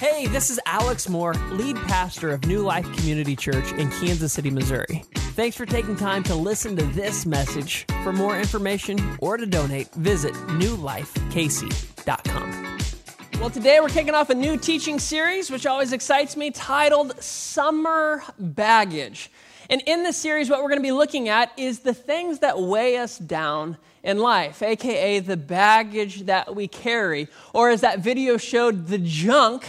Hey, this is Alex Moore, lead pastor of New Life Community Church in Kansas City, Missouri. Thanks for taking time to listen to this message. For more information or to donate, visit newlifekc.com. Well, today we're kicking off a new teaching series, which always excites me, titled Summer Baggage. And in this series, what we're going to be looking at is the things that weigh us down in life, aka the baggage that we carry, or as that video showed, the junk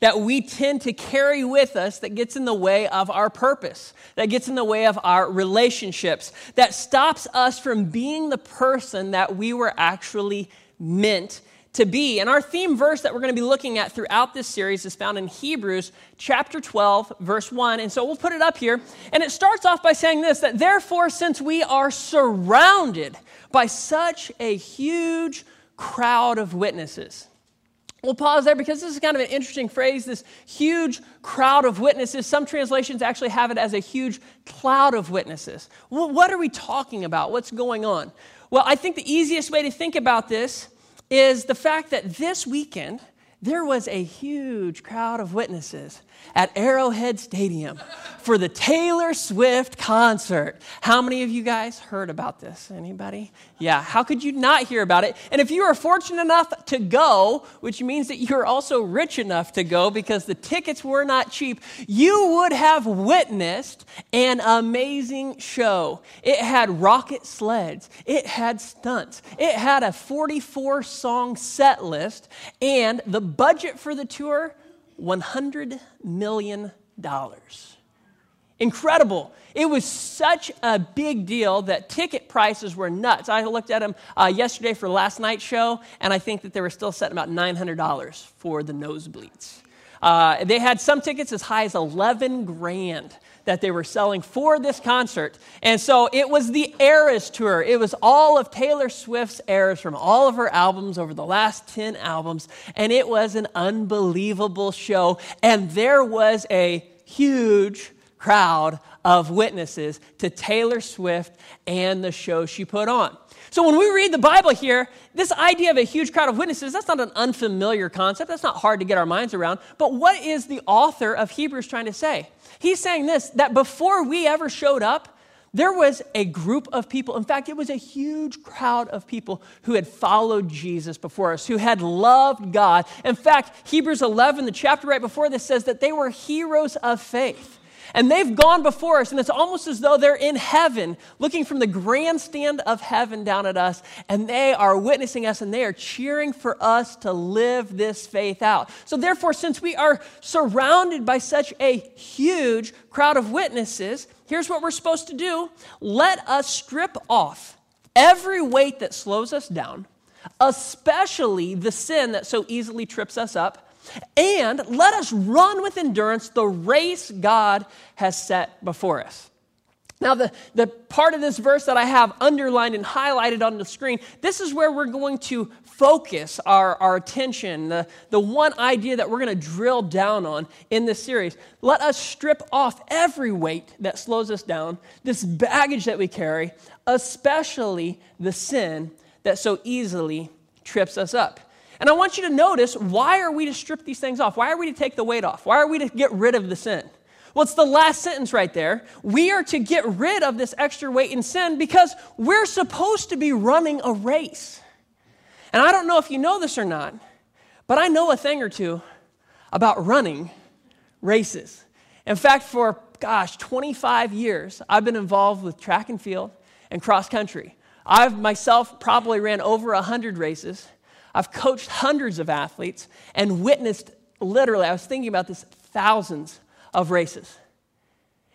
that we tend to carry with us that gets in the way of our purpose, that gets in the way of our relationships, that stops us from being the person that we were actually meant to be. And our theme verse that we're going to be looking at throughout this series is found in Hebrews chapter 12, verse 1. And so we'll put it up here. And it starts off by saying this that therefore, since we are surrounded by such a huge crowd of witnesses, We'll pause there because this is kind of an interesting phrase this huge crowd of witnesses. Some translations actually have it as a huge cloud of witnesses. Well, what are we talking about? What's going on? Well, I think the easiest way to think about this is the fact that this weekend there was a huge crowd of witnesses at Arrowhead Stadium for the Taylor Swift concert. How many of you guys heard about this? Anybody? Yeah, how could you not hear about it? And if you are fortunate enough to go, which means that you're also rich enough to go because the tickets were not cheap, you would have witnessed an amazing show. It had rocket sleds, it had stunts, it had a 44 song set list, and the budget for the tour $100 million. Incredible. It was such a big deal that ticket prices were nuts. I looked at them uh, yesterday for last night's show, and I think that they were still setting about $900 for the nosebleeds. Uh, they had some tickets as high as 11 grand that they were selling for this concert. And so it was the Eras tour. It was all of Taylor Swift's eras from all of her albums over the last 10 albums. And it was an unbelievable show. And there was a huge crowd of witnesses to Taylor Swift and the show she put on. So when we read the Bible here, this idea of a huge crowd of witnesses, that's not an unfamiliar concept. That's not hard to get our minds around. But what is the author of Hebrews trying to say? He's saying this that before we ever showed up, there was a group of people. In fact, it was a huge crowd of people who had followed Jesus before us, who had loved God. In fact, Hebrews 11, the chapter right before this, says that they were heroes of faith. And they've gone before us, and it's almost as though they're in heaven, looking from the grandstand of heaven down at us, and they are witnessing us and they are cheering for us to live this faith out. So, therefore, since we are surrounded by such a huge crowd of witnesses, here's what we're supposed to do let us strip off every weight that slows us down, especially the sin that so easily trips us up and let us run with endurance the race God has set before us. Now, the, the part of this verse that I have underlined and highlighted on the screen, this is where we're going to focus our, our attention, the, the one idea that we're going to drill down on in this series. Let us strip off every weight that slows us down, this baggage that we carry, especially the sin that so easily trips us up. And I want you to notice why are we to strip these things off? Why are we to take the weight off? Why are we to get rid of the sin? Well, it's the last sentence right there. We are to get rid of this extra weight in sin because we're supposed to be running a race. And I don't know if you know this or not, but I know a thing or two about running races. In fact, for gosh, 25 years, I've been involved with track and field and cross country. I've myself probably ran over 100 races. I've coached hundreds of athletes and witnessed literally, I was thinking about this, thousands of races.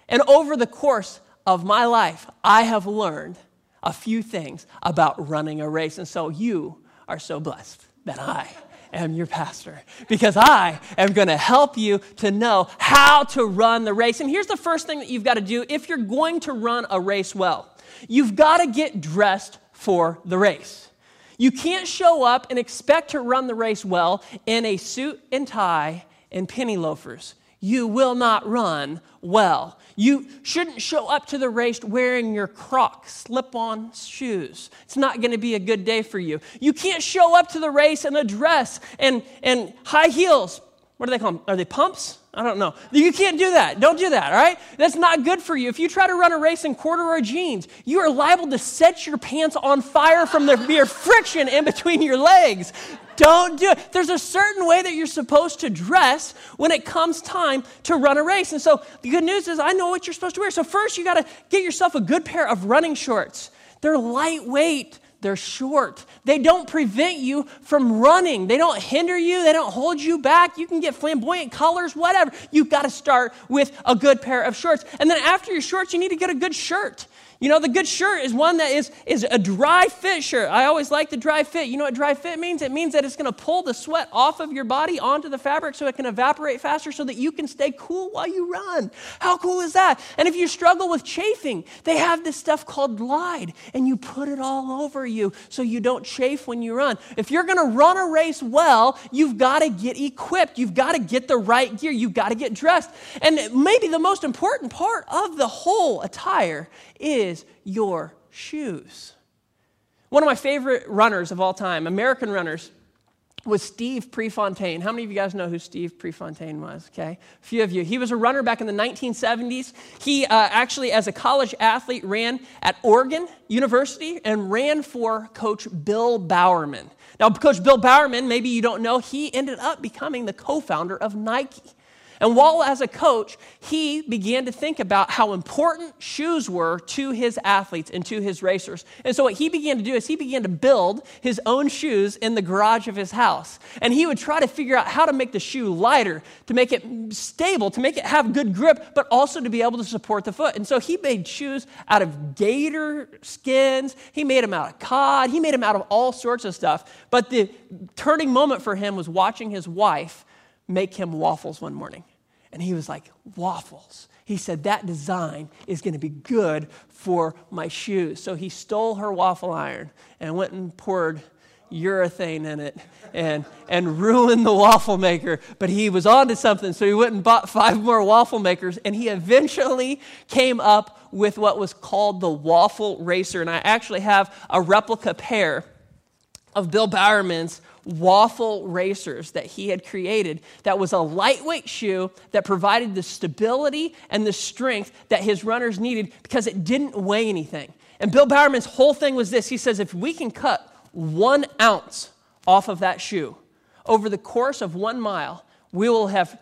And over the course of my life, I have learned a few things about running a race. And so you are so blessed that I am your pastor because I am going to help you to know how to run the race. And here's the first thing that you've got to do if you're going to run a race well you've got to get dressed for the race. You can't show up and expect to run the race well in a suit and tie and penny loafers. You will not run well. You shouldn't show up to the race wearing your Crocs, slip on shoes. It's not going to be a good day for you. You can't show up to the race in a dress and, and high heels, what do they call them? Are they pumps? I don't know. You can't do that. Don't do that, all right? That's not good for you. If you try to run a race in corduroy jeans, you are liable to set your pants on fire from the mere friction in between your legs. Don't do it. There's a certain way that you're supposed to dress when it comes time to run a race. And so the good news is I know what you're supposed to wear. So first you got to get yourself a good pair of running shorts. They're lightweight. They're short. They don't prevent you from running. They don't hinder you. They don't hold you back. You can get flamboyant colors, whatever. You've got to start with a good pair of shorts. And then after your shorts, you need to get a good shirt. You know, the good shirt is one that is, is a dry fit shirt. I always like the dry fit. You know what dry fit means? It means that it's going to pull the sweat off of your body onto the fabric so it can evaporate faster so that you can stay cool while you run. How cool is that? And if you struggle with chafing, they have this stuff called Glide, and you put it all over you so you don't chafe when you run. If you're going to run a race well, you've got to get equipped. You've got to get the right gear. You've got to get dressed. And maybe the most important part of the whole attire is your shoes. One of my favorite runners of all time, American runners, was Steve Prefontaine. How many of you guys know who Steve Prefontaine was? Okay, a few of you. He was a runner back in the 1970s. He uh, actually, as a college athlete, ran at Oregon University and ran for Coach Bill Bowerman. Now, Coach Bill Bowerman, maybe you don't know, he ended up becoming the co founder of Nike. And while as a coach, he began to think about how important shoes were to his athletes and to his racers. And so, what he began to do is he began to build his own shoes in the garage of his house. And he would try to figure out how to make the shoe lighter, to make it stable, to make it have good grip, but also to be able to support the foot. And so, he made shoes out of gator skins, he made them out of cod, he made them out of all sorts of stuff. But the turning moment for him was watching his wife make him waffles one morning. And he was like, Waffles. He said, That design is going to be good for my shoes. So he stole her waffle iron and went and poured urethane in it and, and ruined the waffle maker. But he was on to something, so he went and bought five more waffle makers, and he eventually came up with what was called the waffle racer. And I actually have a replica pair of Bill Bowerman's waffle racers that he had created that was a lightweight shoe that provided the stability and the strength that his runners needed because it didn't weigh anything. And Bill Bowerman's whole thing was this he says, if we can cut one ounce off of that shoe over the course of one mile, we will have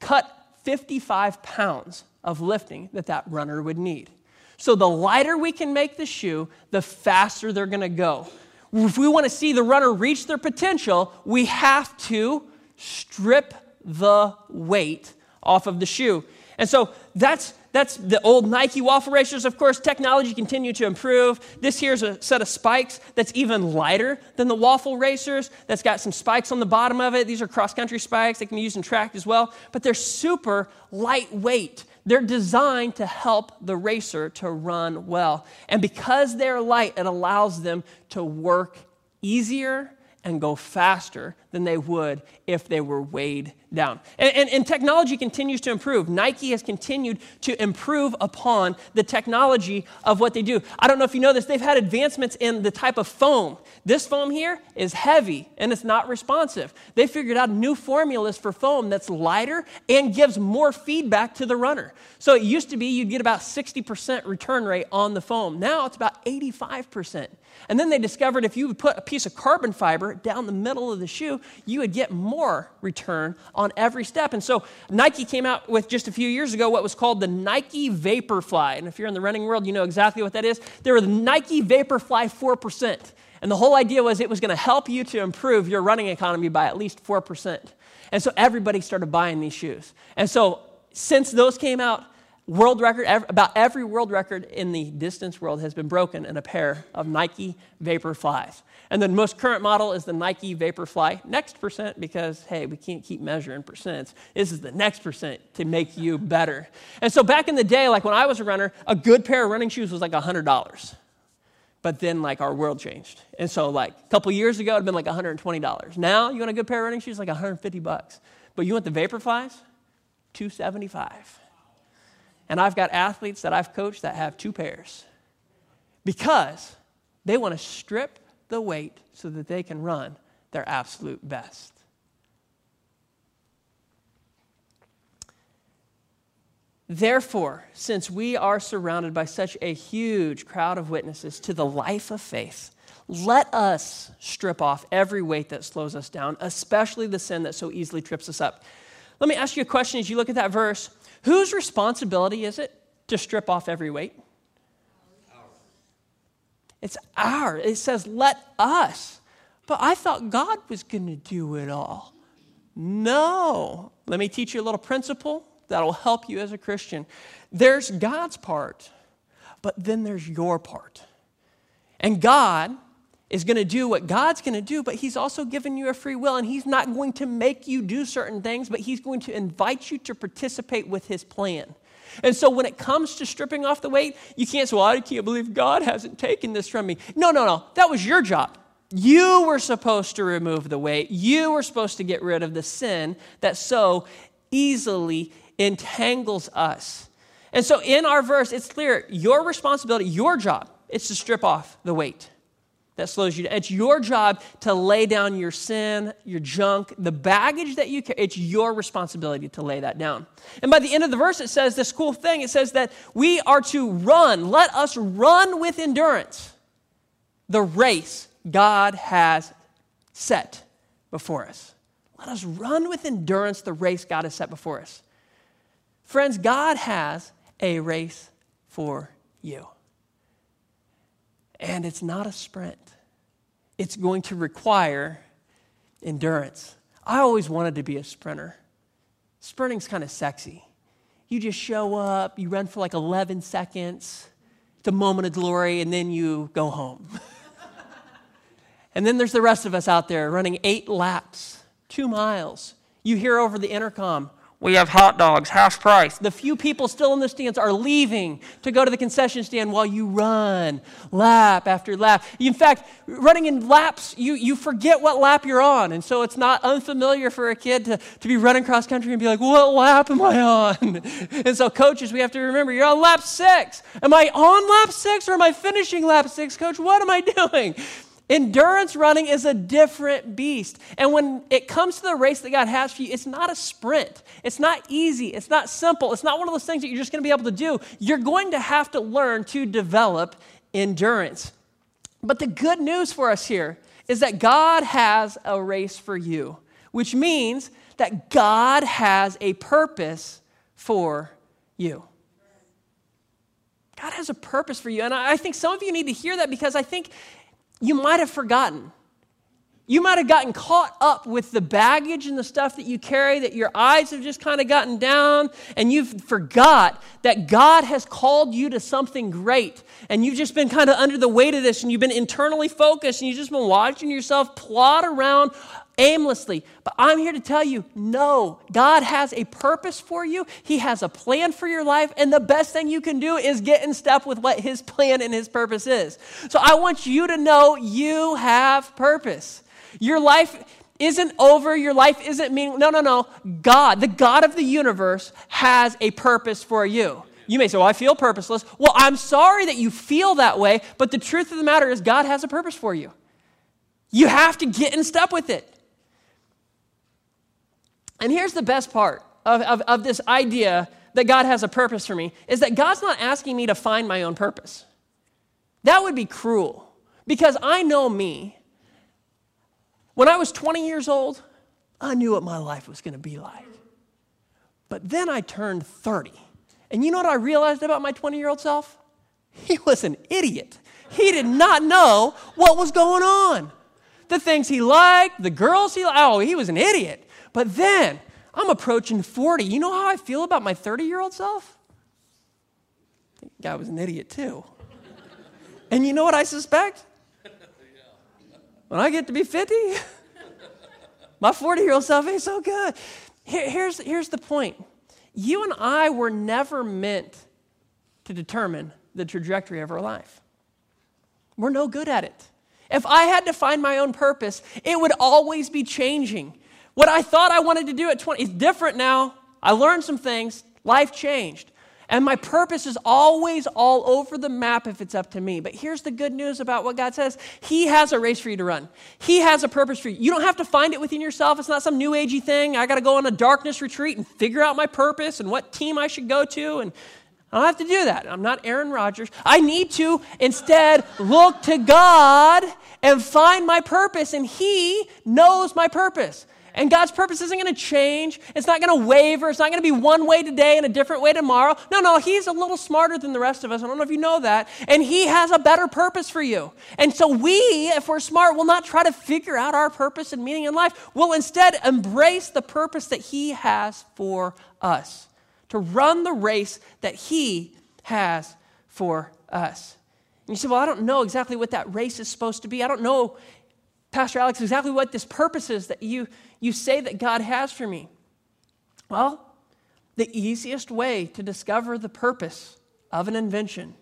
cut 55 pounds of lifting that that runner would need. So the lighter we can make the shoe, the faster they're going to go if we want to see the runner reach their potential, we have to strip the weight off of the shoe. And so that's that's the old Nike waffle racers. Of course, technology continued to improve. This here's a set of spikes that's even lighter than the waffle racers. That's got some spikes on the bottom of it. These are cross country spikes. They can be used in track as well, but they're super lightweight. They're designed to help the racer to run well. And because they're light, it allows them to work easier and go faster than they would if they were weighed down. And, and, and, technology continues to improve. Nike has continued to improve upon the technology of what they do. I don't know if you know this, they've had advancements in the type of foam. This foam here is heavy and it's not responsive. They figured out new formulas for foam that's lighter and gives more feedback to the runner. So it used to be you'd get about 60% return rate on the foam. Now it's about 85%. And then they discovered if you would put a piece of carbon fiber down the middle of the shoe, you would get more return on every step. And so Nike came out with just a few years ago what was called the Nike Vaporfly. And if you're in the running world, you know exactly what that is. They were the Nike Vaporfly 4%. And the whole idea was it was going to help you to improve your running economy by at least 4%. And so everybody started buying these shoes. And so since those came out, world record, about every world record in the distance world has been broken in a pair of Nike Vaporflies. And the most current model is the Nike Vaporfly Next Percent because, hey, we can't keep measuring percents. This is the next percent to make you better. And so back in the day, like when I was a runner, a good pair of running shoes was like $100. But then, like, our world changed. And so, like, a couple years ago, it'd been like $120. Now, you want a good pair of running shoes, like 150 bucks. But you want the Vaporflies? 275 and I've got athletes that I've coached that have two pairs because they want to strip the weight so that they can run their absolute best. Therefore, since we are surrounded by such a huge crowd of witnesses to the life of faith, let us strip off every weight that slows us down, especially the sin that so easily trips us up. Let me ask you a question as you look at that verse. Whose responsibility is it to strip off every weight? It's ours. It says, let us. But I thought God was going to do it all. No. Let me teach you a little principle that'll help you as a Christian. There's God's part, but then there's your part. And God is going to do what God's going to do, but He's also given you a free will, and He's not going to make you do certain things, but He's going to invite you to participate with His plan. And so when it comes to stripping off the weight, you can't say, Well, I can't believe God hasn't taken this from me. No, no, no. That was your job. You were supposed to remove the weight. You were supposed to get rid of the sin that so easily entangles us. And so in our verse, it's clear your responsibility, your job, is to strip off the weight that slows you down. It's your job to lay down your sin, your junk, the baggage that you carry. It's your responsibility to lay that down. And by the end of the verse, it says this cool thing. It says that we are to run. Let us run with endurance the race God has set before us. Let us run with endurance the race God has set before us. Friends, God has a race for you. And it's not a sprint, it's going to require endurance. I always wanted to be a sprinter. Sprinting's kind of sexy. You just show up, you run for like 11 seconds, it's a moment of glory, and then you go home. and then there's the rest of us out there running eight laps, two miles. You hear over the intercom, we have hot dogs, half price. The few people still in the stands are leaving to go to the concession stand while you run lap after lap. In fact, running in laps, you, you forget what lap you're on. And so it's not unfamiliar for a kid to, to be running cross country and be like, what lap am I on? And so, coaches, we have to remember you're on lap six. Am I on lap six or am I finishing lap six, coach? What am I doing? Endurance running is a different beast. And when it comes to the race that God has for you, it's not a sprint. It's not easy. It's not simple. It's not one of those things that you're just going to be able to do. You're going to have to learn to develop endurance. But the good news for us here is that God has a race for you, which means that God has a purpose for you. God has a purpose for you. And I think some of you need to hear that because I think you might have forgotten. You might have gotten caught up with the baggage and the stuff that you carry, that your eyes have just kind of gotten down, and you've forgot that God has called you to something great. And you've just been kind of under the weight of this, and you've been internally focused, and you've just been watching yourself plod around aimlessly. But I'm here to tell you no, God has a purpose for you, He has a plan for your life, and the best thing you can do is get in step with what His plan and His purpose is. So I want you to know you have purpose. Your life isn't over, your life isn't meaning. No, no, no. God, the God of the universe, has a purpose for you. You may say, Well, I feel purposeless. Well, I'm sorry that you feel that way, but the truth of the matter is, God has a purpose for you. You have to get in step with it. And here's the best part of, of, of this idea that God has a purpose for me is that God's not asking me to find my own purpose. That would be cruel because I know me. When I was 20 years old, I knew what my life was going to be like. But then I turned 30. And you know what I realized about my 20 year old self? He was an idiot. He did not know what was going on. The things he liked, the girls he liked, oh, he was an idiot. But then I'm approaching 40. You know how I feel about my 30 year old self? Guy was an idiot too. And you know what I suspect? When I get to be 50, my 40 year old self ain't so good. Here, here's, here's the point you and I were never meant to determine the trajectory of our life. We're no good at it. If I had to find my own purpose, it would always be changing. What I thought I wanted to do at 20 is different now. I learned some things, life changed. And my purpose is always all over the map if it's up to me. But here's the good news about what God says He has a race for you to run, He has a purpose for you. You don't have to find it within yourself. It's not some new agey thing. I got to go on a darkness retreat and figure out my purpose and what team I should go to. And I don't have to do that. I'm not Aaron Rodgers. I need to instead look to God and find my purpose, and He knows my purpose. And God's purpose isn't going to change. It's not going to waver. It's not going to be one way today and a different way tomorrow. No, no, He's a little smarter than the rest of us. I don't know if you know that. And He has a better purpose for you. And so we, if we're smart, will not try to figure out our purpose and meaning in life. We'll instead embrace the purpose that He has for us, to run the race that He has for us. And you say, well, I don't know exactly what that race is supposed to be. I don't know, Pastor Alex, exactly what this purpose is that you you say that God has for me? Well, the easiest way to discover the purpose of an invention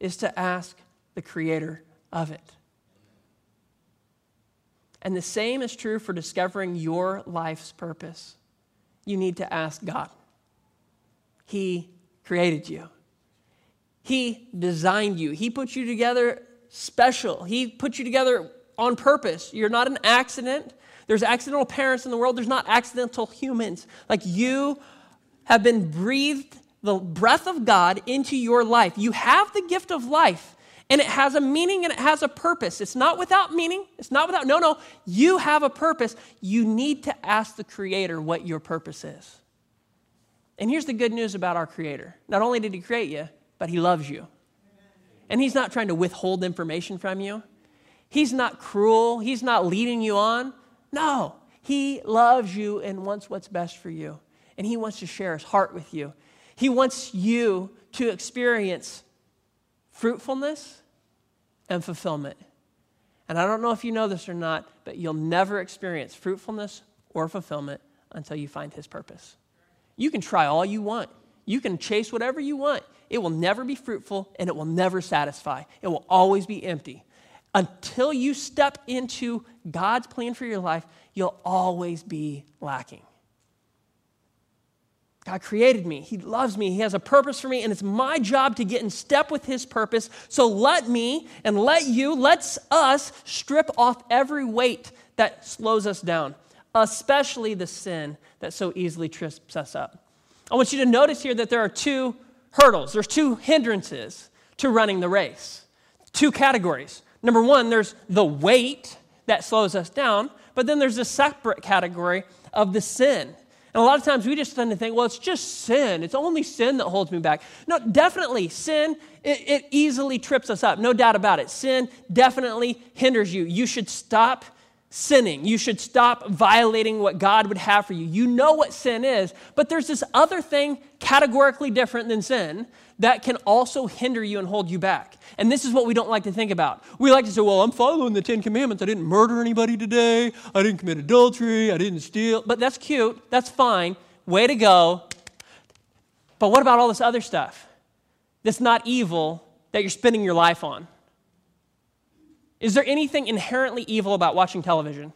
is to ask the creator of it. And the same is true for discovering your life's purpose. You need to ask God. He created you, He designed you, He put you together special, He put you together on purpose. You're not an accident. There's accidental parents in the world, there's not accidental humans. Like you have been breathed the breath of God into your life. You have the gift of life, and it has a meaning and it has a purpose. It's not without meaning. It's not without, no, no. You have a purpose. You need to ask the Creator what your purpose is. And here's the good news about our Creator not only did He create you, but He loves you. And He's not trying to withhold information from you. He's not cruel. He's not leading you on. No, He loves you and wants what's best for you. And He wants to share His heart with you. He wants you to experience fruitfulness and fulfillment. And I don't know if you know this or not, but you'll never experience fruitfulness or fulfillment until you find His purpose. You can try all you want, you can chase whatever you want. It will never be fruitful and it will never satisfy. It will always be empty until you step into God's plan for your life, you'll always be lacking. God created me. He loves me. He has a purpose for me, and it's my job to get in step with His purpose. So let me and let you, let's us strip off every weight that slows us down, especially the sin that so easily trips us up. I want you to notice here that there are two hurdles, there's two hindrances to running the race, two categories. Number one, there's the weight that slows us down, but then there's a separate category of the sin. And a lot of times we just tend to think, well, it's just sin. It's only sin that holds me back. No, definitely, sin, it, it easily trips us up. No doubt about it. Sin definitely hinders you. You should stop sinning. You should stop violating what God would have for you. You know what sin is, but there's this other thing categorically different than sin that can also hinder you and hold you back. And this is what we don't like to think about. We like to say, well, I'm following the Ten Commandments. I didn't murder anybody today. I didn't commit adultery. I didn't steal. But that's cute. That's fine. Way to go. But what about all this other stuff that's not evil that you're spending your life on? Is there anything inherently evil about watching television?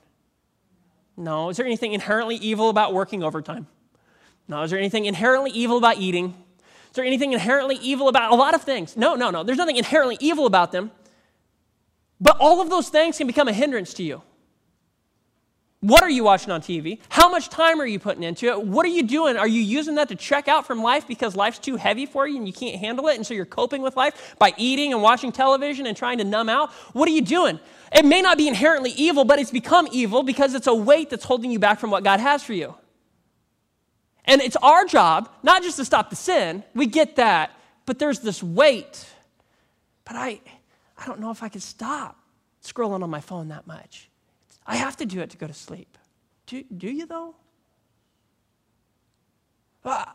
No. Is there anything inherently evil about working overtime? No. Is there anything inherently evil about eating? Is there anything inherently evil about a lot of things? No, no, no. There's nothing inherently evil about them. But all of those things can become a hindrance to you. What are you watching on TV? How much time are you putting into it? What are you doing? Are you using that to check out from life because life's too heavy for you and you can't handle it? And so you're coping with life by eating and watching television and trying to numb out? What are you doing? It may not be inherently evil, but it's become evil because it's a weight that's holding you back from what God has for you. And it's our job not just to stop the sin, we get that, but there's this weight. But I, I don't know if I can stop scrolling on my phone that much. I have to do it to go to sleep. Do, do you though? Uh,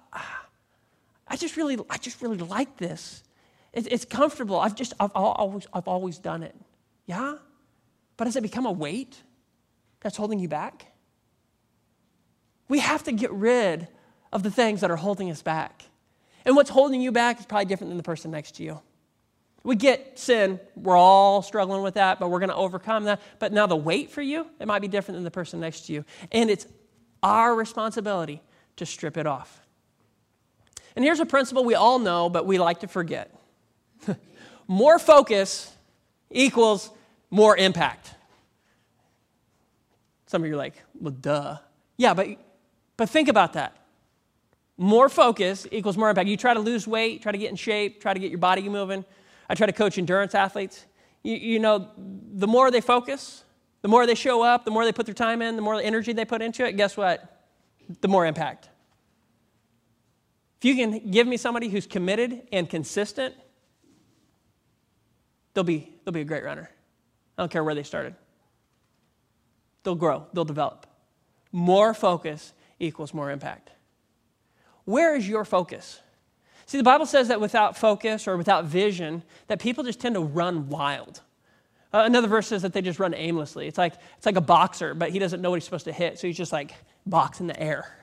I just really, I just really like this. It, it's comfortable. I've just, I've always, I've always done it. Yeah, but has it become a weight that's holding you back? We have to get rid of the things that are holding us back. And what's holding you back is probably different than the person next to you. We get sin, we're all struggling with that, but we're going to overcome that. But now the weight for you, it might be different than the person next to you. And it's our responsibility to strip it off. And here's a principle we all know, but we like to forget more focus equals more impact. Some of you are like, well, duh. Yeah, but, but think about that. More focus equals more impact. You try to lose weight, try to get in shape, try to get your body moving. I try to coach endurance athletes. You, you know, the more they focus, the more they show up, the more they put their time in, the more energy they put into it, guess what? The more impact. If you can give me somebody who's committed and consistent, they'll be, they'll be a great runner. I don't care where they started. They'll grow, they'll develop. More focus equals more impact. Where is your focus? See, the Bible says that without focus or without vision, that people just tend to run wild. Uh, another verse says that they just run aimlessly. It's like, it's like a boxer, but he doesn't know what he's supposed to hit, so he's just like boxing the air.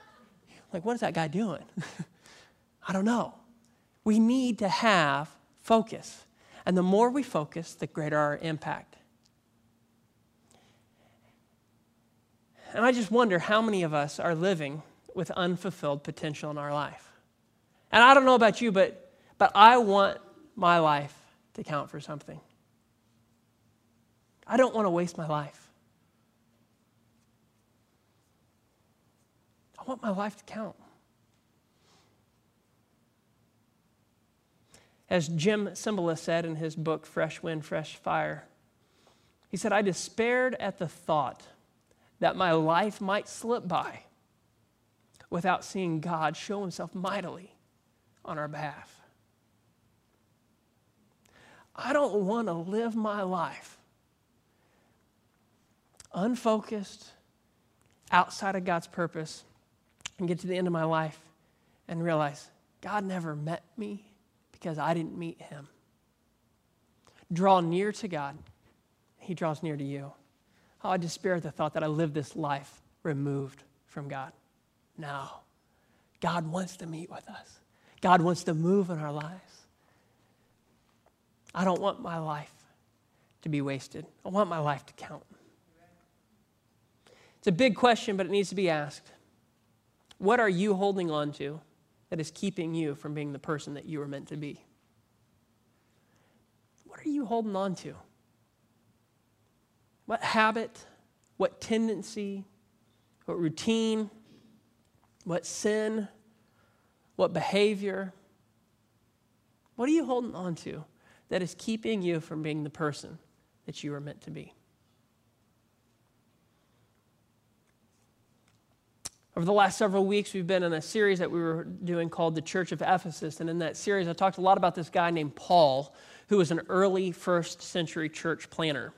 like, what is that guy doing? I don't know. We need to have focus. And the more we focus, the greater our impact. And I just wonder how many of us are living with unfulfilled potential in our life. And I don't know about you, but, but I want my life to count for something. I don't want to waste my life. I want my life to count. As Jim Cymbala said in his book, Fresh Wind, Fresh Fire, he said, I despaired at the thought that my life might slip by without seeing God show himself mightily on our behalf. I don't want to live my life unfocused, outside of God's purpose, and get to the end of my life and realize God never met me because I didn't meet him. Draw near to God, he draws near to you. Oh, I despair at the thought that I live this life removed from God. No. God wants to meet with us. God wants to move in our lives. I don't want my life to be wasted. I want my life to count. It's a big question, but it needs to be asked. What are you holding on to that is keeping you from being the person that you were meant to be? What are you holding on to? What habit, what tendency, what routine, what sin, what behavior? What are you holding on to that is keeping you from being the person that you were meant to be? Over the last several weeks, we've been in a series that we were doing called The Church of Ephesus. And in that series, I talked a lot about this guy named Paul, who was an early first century church planner.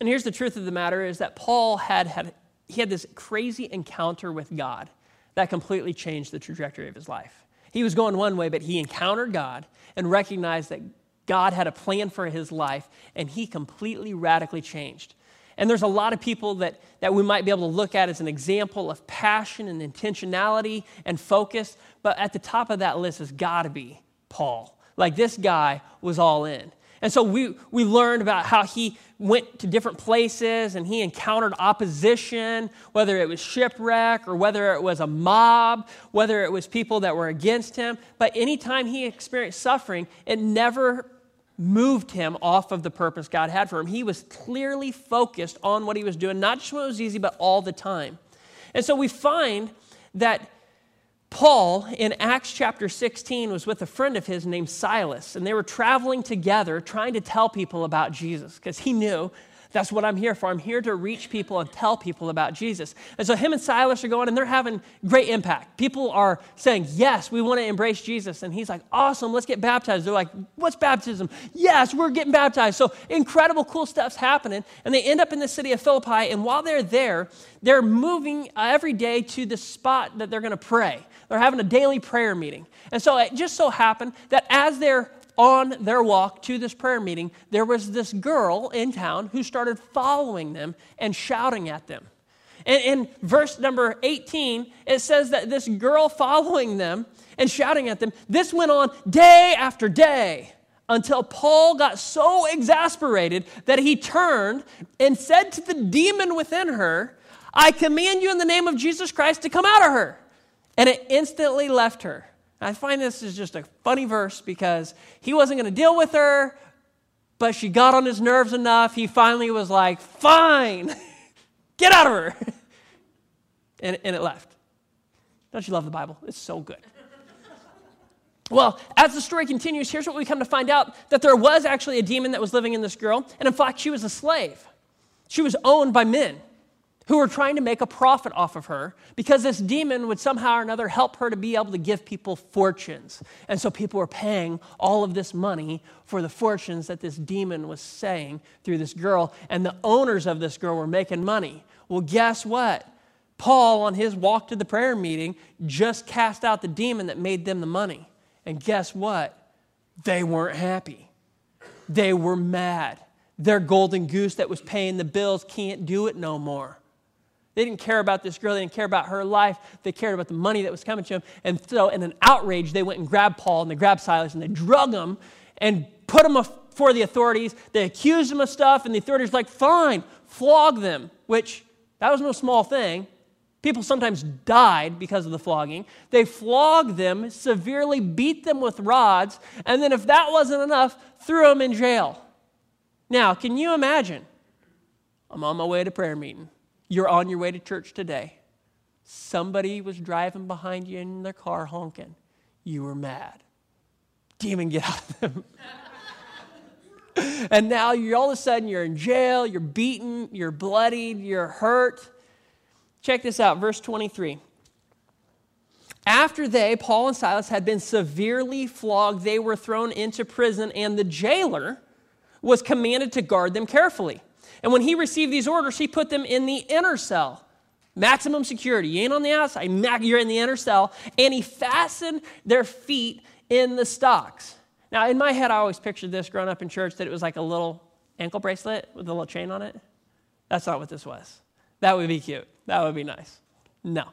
And here's the truth of the matter is that Paul had, had, he had this crazy encounter with God that completely changed the trajectory of his life. He was going one way, but he encountered God and recognized that God had a plan for his life, and he completely radically changed. And there's a lot of people that, that we might be able to look at as an example of passion and intentionality and focus. But at the top of that list has got to be Paul. Like this guy was all in. And so we, we learned about how he went to different places and he encountered opposition, whether it was shipwreck or whether it was a mob, whether it was people that were against him. But anytime he experienced suffering, it never moved him off of the purpose God had for him. He was clearly focused on what he was doing, not just when it was easy, but all the time. And so we find that Paul in Acts chapter 16 was with a friend of his named Silas, and they were traveling together trying to tell people about Jesus because he knew that's what I'm here for. I'm here to reach people and tell people about Jesus. And so him and Silas are going and they're having great impact. People are saying, Yes, we want to embrace Jesus. And he's like, Awesome, let's get baptized. They're like, What's baptism? Yes, we're getting baptized. So incredible, cool stuff's happening. And they end up in the city of Philippi. And while they're there, they're moving uh, every day to the spot that they're going to pray. They're having a daily prayer meeting. And so it just so happened that as they're on their walk to this prayer meeting, there was this girl in town who started following them and shouting at them. And in verse number 18, it says that this girl following them and shouting at them, this went on day after day until Paul got so exasperated that he turned and said to the demon within her, I command you in the name of Jesus Christ to come out of her. And it instantly left her I find this is just a funny verse because he wasn't going to deal with her, but she got on his nerves enough. He finally was like, fine, get out of her. and, and it left. Don't you love the Bible? It's so good. Well, as the story continues, here's what we come to find out that there was actually a demon that was living in this girl, and in fact, she was a slave. She was owned by men who were trying to make a profit off of her because this demon would somehow or another help her to be able to give people fortunes. And so people were paying all of this money for the fortunes that this demon was saying through this girl, and the owners of this girl were making money. Well, guess what? Paul, on his walk to the prayer meeting, just cast out the demon that made them the money. And guess what? They weren't happy. They were mad. Their golden goose that was paying the bills can't do it no more. They didn't care about this girl. They didn't care about her life. They cared about the money that was coming to them. And so, in an outrage, they went and grabbed Paul and they grabbed Silas and they drug them and put them before the authorities. They accused them of stuff, and the authorities were like, fine, flog them, which that was no small thing. People sometimes died because of the flogging. They flogged them, severely beat them with rods, and then, if that wasn't enough, threw them in jail. Now, can you imagine? I'm on my way to prayer meeting. You're on your way to church today. Somebody was driving behind you in their car honking. You were mad. Demon, get out of them. and now you're all of a sudden you're in jail, you're beaten, you're bloodied, you're hurt. Check this out, verse 23. After they, Paul and Silas, had been severely flogged, they were thrown into prison, and the jailer was commanded to guard them carefully. And when he received these orders, he put them in the inner cell. Maximum security. You ain't on the outside, you're in the inner cell. And he fastened their feet in the stocks. Now, in my head, I always pictured this growing up in church that it was like a little ankle bracelet with a little chain on it. That's not what this was. That would be cute. That would be nice. No.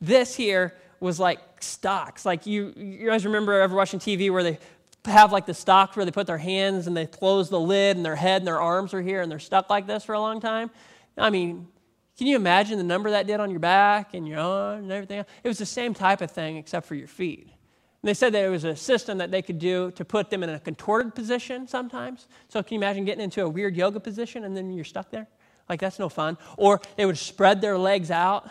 This here was like stocks. Like you, you guys remember ever watching TV where they have like the stocks where they put their hands and they close the lid and their head and their arms are here and they're stuck like this for a long time? I mean, can you imagine the number that did on your back and your arms and everything? It was the same type of thing except for your feet. And they said that it was a system that they could do to put them in a contorted position sometimes. So can you imagine getting into a weird yoga position and then you're stuck there? Like, that's no fun. Or they would spread their legs out,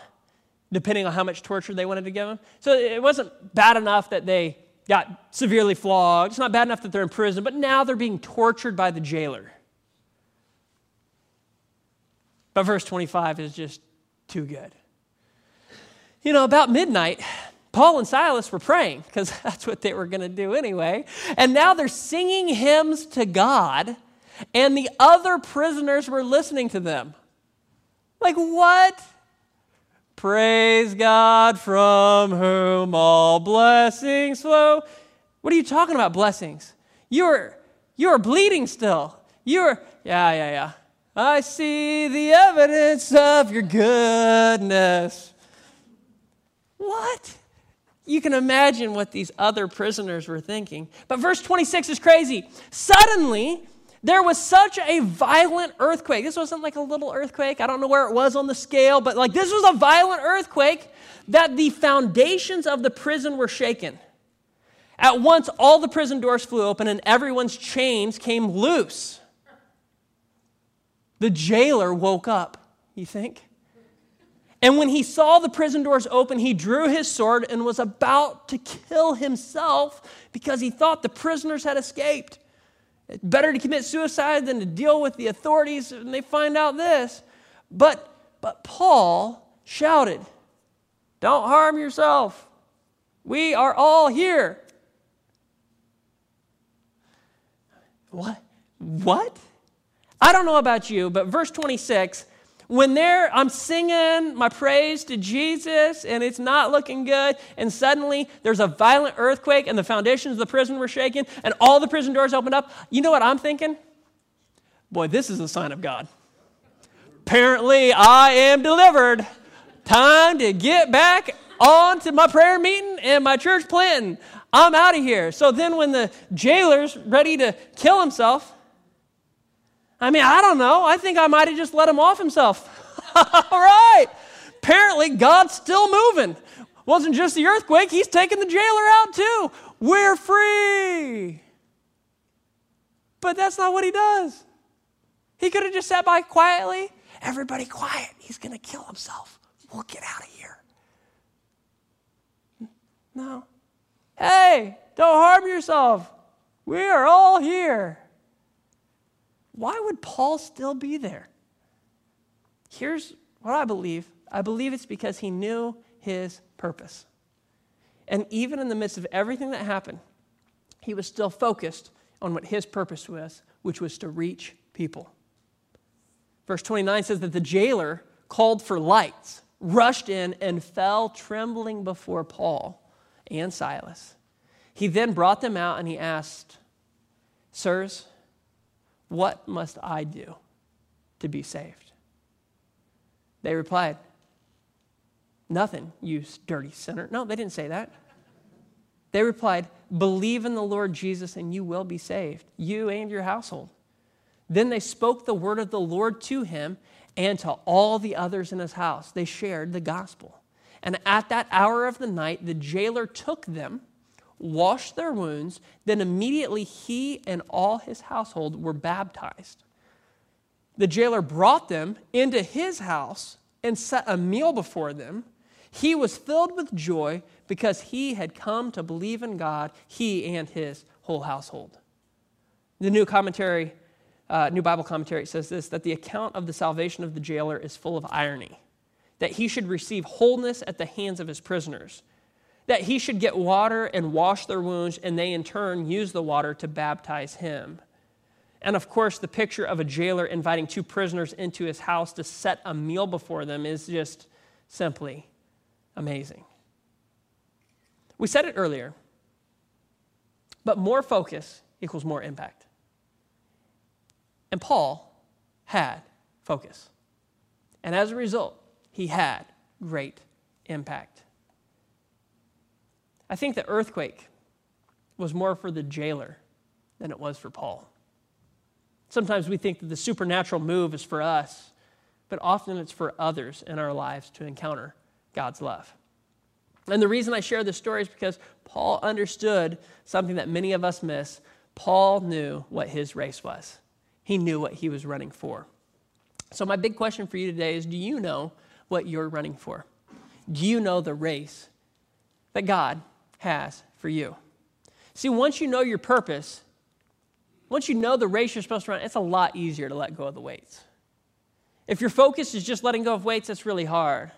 depending on how much torture they wanted to give them. So it wasn't bad enough that they got severely flogged. It's not bad enough that they're in prison, but now they're being tortured by the jailer. But verse 25 is just too good. You know, about midnight, Paul and Silas were praying because that's what they were going to do anyway. And now they're singing hymns to God and the other prisoners were listening to them. Like, what? Praise God from whom all blessings flow. What are you talking about, blessings? You're, you're bleeding still. You're, yeah, yeah, yeah. I see the evidence of your goodness. What? You can imagine what these other prisoners were thinking. But verse 26 is crazy. Suddenly, there was such a violent earthquake. This wasn't like a little earthquake. I don't know where it was on the scale, but like this was a violent earthquake that the foundations of the prison were shaken. At once, all the prison doors flew open and everyone's chains came loose. The jailer woke up, you think? And when he saw the prison doors open, he drew his sword and was about to kill himself because he thought the prisoners had escaped. Better to commit suicide than to deal with the authorities and they find out this. But, but Paul shouted, Don't harm yourself. We are all here. What? What? I don't know about you, but verse 26 when there I'm singing my praise to Jesus and it's not looking good, and suddenly there's a violent earthquake and the foundations of the prison were shaken and all the prison doors opened up, you know what I'm thinking? Boy, this is a sign of God. Apparently, I am delivered. Time to get back on to my prayer meeting and my church planting. I'm out of here. So then, when the jailer's ready to kill himself, I mean, I don't know. I think I might have just let him off himself. All right. Apparently, God's still moving. Wasn't just the earthquake, he's taking the jailer out too. We're free. But that's not what he does. He could have just sat by quietly. Everybody quiet. He's going to kill himself. We'll get out of here. No. Hey, don't harm yourself. We are all here. Why would Paul still be there? Here's what I believe I believe it's because he knew his purpose. And even in the midst of everything that happened, he was still focused on what his purpose was, which was to reach people. Verse 29 says that the jailer called for lights, rushed in, and fell trembling before Paul and Silas. He then brought them out and he asked, Sirs, what must I do to be saved? They replied, Nothing, you dirty sinner. No, they didn't say that. They replied, Believe in the Lord Jesus and you will be saved, you and your household. Then they spoke the word of the Lord to him and to all the others in his house. They shared the gospel. And at that hour of the night, the jailer took them, washed their wounds, then immediately he and all his household were baptized. The jailer brought them into his house and set a meal before them. He was filled with joy because he had come to believe in God, he and his whole household. The new commentary, uh, new Bible commentary says this that the account of the salvation of the jailer is full of irony that he should receive wholeness at the hands of his prisoners, that he should get water and wash their wounds, and they in turn use the water to baptize him. And of course, the picture of a jailer inviting two prisoners into his house to set a meal before them is just simply amazing. We said it earlier, but more focus equals more impact. And Paul had focus. And as a result, he had great impact. I think the earthquake was more for the jailer than it was for Paul. Sometimes we think that the supernatural move is for us, but often it's for others in our lives to encounter God's love. And the reason I share this story is because Paul understood something that many of us miss. Paul knew what his race was, he knew what he was running for. So, my big question for you today is do you know what you're running for? Do you know the race that God has for you? See, once you know your purpose, once you know the race you're supposed to run, it's a lot easier to let go of the weights. If your focus is just letting go of weights, that's really hard.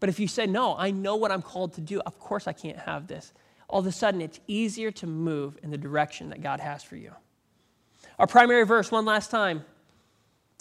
But if you say, No, I know what I'm called to do, of course I can't have this, all of a sudden it's easier to move in the direction that God has for you. Our primary verse, one last time,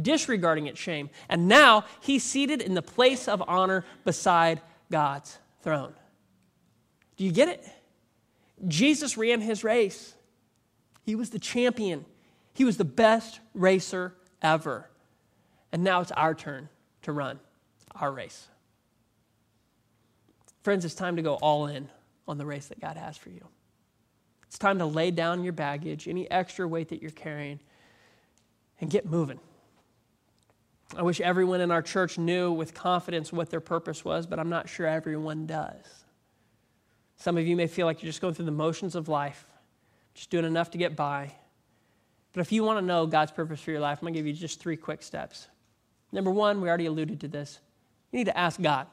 disregarding its shame. And now he's seated in the place of honor beside God's throne. Do you get it? Jesus ran his race. He was the champion. He was the best racer ever. And now it's our turn to run our race. Friends, it's time to go all in on the race that God has for you. It's time to lay down your baggage, any extra weight that you're carrying, and get moving. I wish everyone in our church knew with confidence what their purpose was, but I'm not sure everyone does. Some of you may feel like you're just going through the motions of life, just doing enough to get by. But if you want to know God's purpose for your life, I'm going to give you just three quick steps. Number one, we already alluded to this. You need to ask God.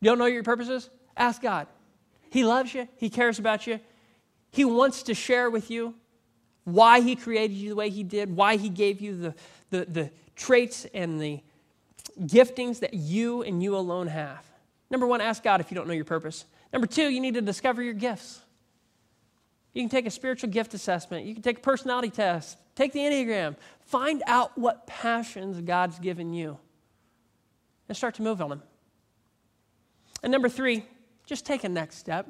You don't know your purposes? Ask God. He loves you, He cares about you, He wants to share with you why He created you the way He did, why He gave you the, the, the traits and the giftings that you and you alone have. Number one, ask God if you don't know your purpose. Number two, you need to discover your gifts. You can take a spiritual gift assessment, you can take a personality test, take the Enneagram, find out what passions God's given you, and start to move on them. And number three, just take a next step.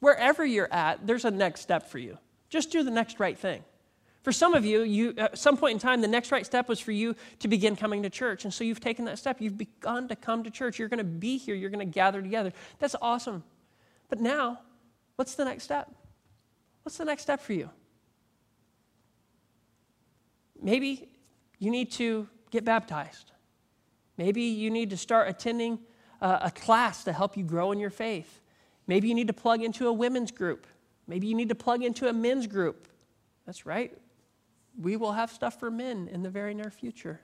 Wherever you're at, there's a next step for you. Just do the next right thing. For some of you, you at some point in time, the next right step was for you to begin coming to church. And so you've taken that step. You've begun to come to church. You're going to be here. You're going to gather together. That's awesome. But now, what's the next step? What's the next step for you? Maybe you need to get baptized. Maybe you need to start attending a, a class to help you grow in your faith. Maybe you need to plug into a women's group. Maybe you need to plug into a men's group. That's right. We will have stuff for men in the very near future.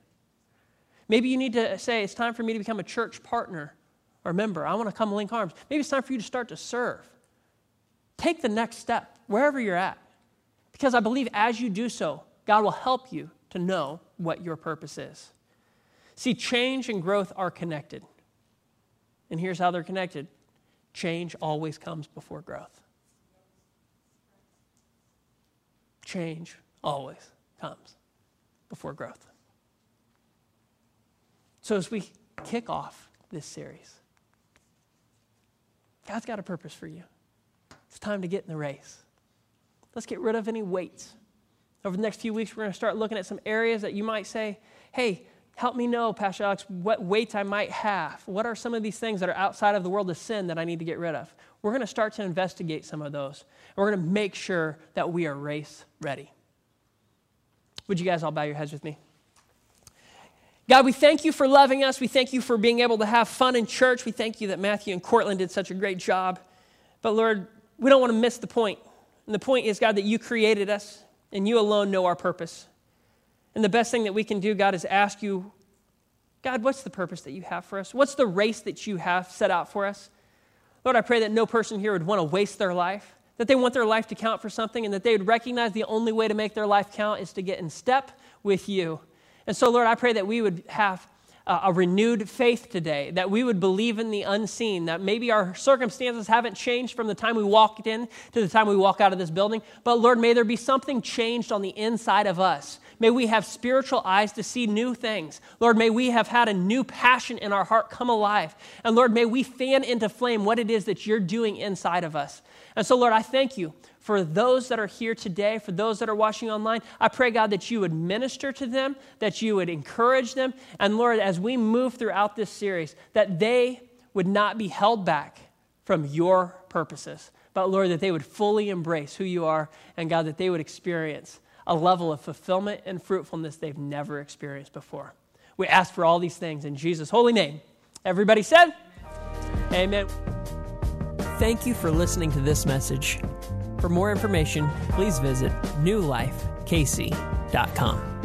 Maybe you need to say, it's time for me to become a church partner or member. I want to come link arms. Maybe it's time for you to start to serve. Take the next step wherever you're at. Because I believe as you do so, God will help you to know what your purpose is. See, change and growth are connected. And here's how they're connected change always comes before growth. Change always comes before growth. So, as we kick off this series, God's got a purpose for you. It's time to get in the race. Let's get rid of any weights. Over the next few weeks, we're going to start looking at some areas that you might say, hey, help me know, Pastor Alex, what weights I might have. What are some of these things that are outside of the world of sin that I need to get rid of? We're going to start to investigate some of those. And we're going to make sure that we are race ready. Would you guys all bow your heads with me? God, we thank you for loving us. We thank you for being able to have fun in church. We thank you that Matthew and Cortland did such a great job. But Lord, we don't want to miss the point. And the point is, God, that you created us and you alone know our purpose. And the best thing that we can do, God, is ask you, God, what's the purpose that you have for us? What's the race that you have set out for us? Lord, I pray that no person here would want to waste their life, that they want their life to count for something, and that they would recognize the only way to make their life count is to get in step with you. And so, Lord, I pray that we would have a renewed faith today, that we would believe in the unseen, that maybe our circumstances haven't changed from the time we walked in to the time we walk out of this building, but Lord, may there be something changed on the inside of us. May we have spiritual eyes to see new things. Lord, may we have had a new passion in our heart come alive. And Lord, may we fan into flame what it is that you're doing inside of us. And so, Lord, I thank you for those that are here today, for those that are watching online, I pray, God, that you would minister to them, that you would encourage them. And Lord, as we move throughout this series, that they would not be held back from your purposes, but Lord, that they would fully embrace who you are, and God, that they would experience a level of fulfillment and fruitfulness they've never experienced before. We ask for all these things in Jesus' holy name. Everybody said, Amen. Thank you for listening to this message. For more information, please visit newlifekc.com.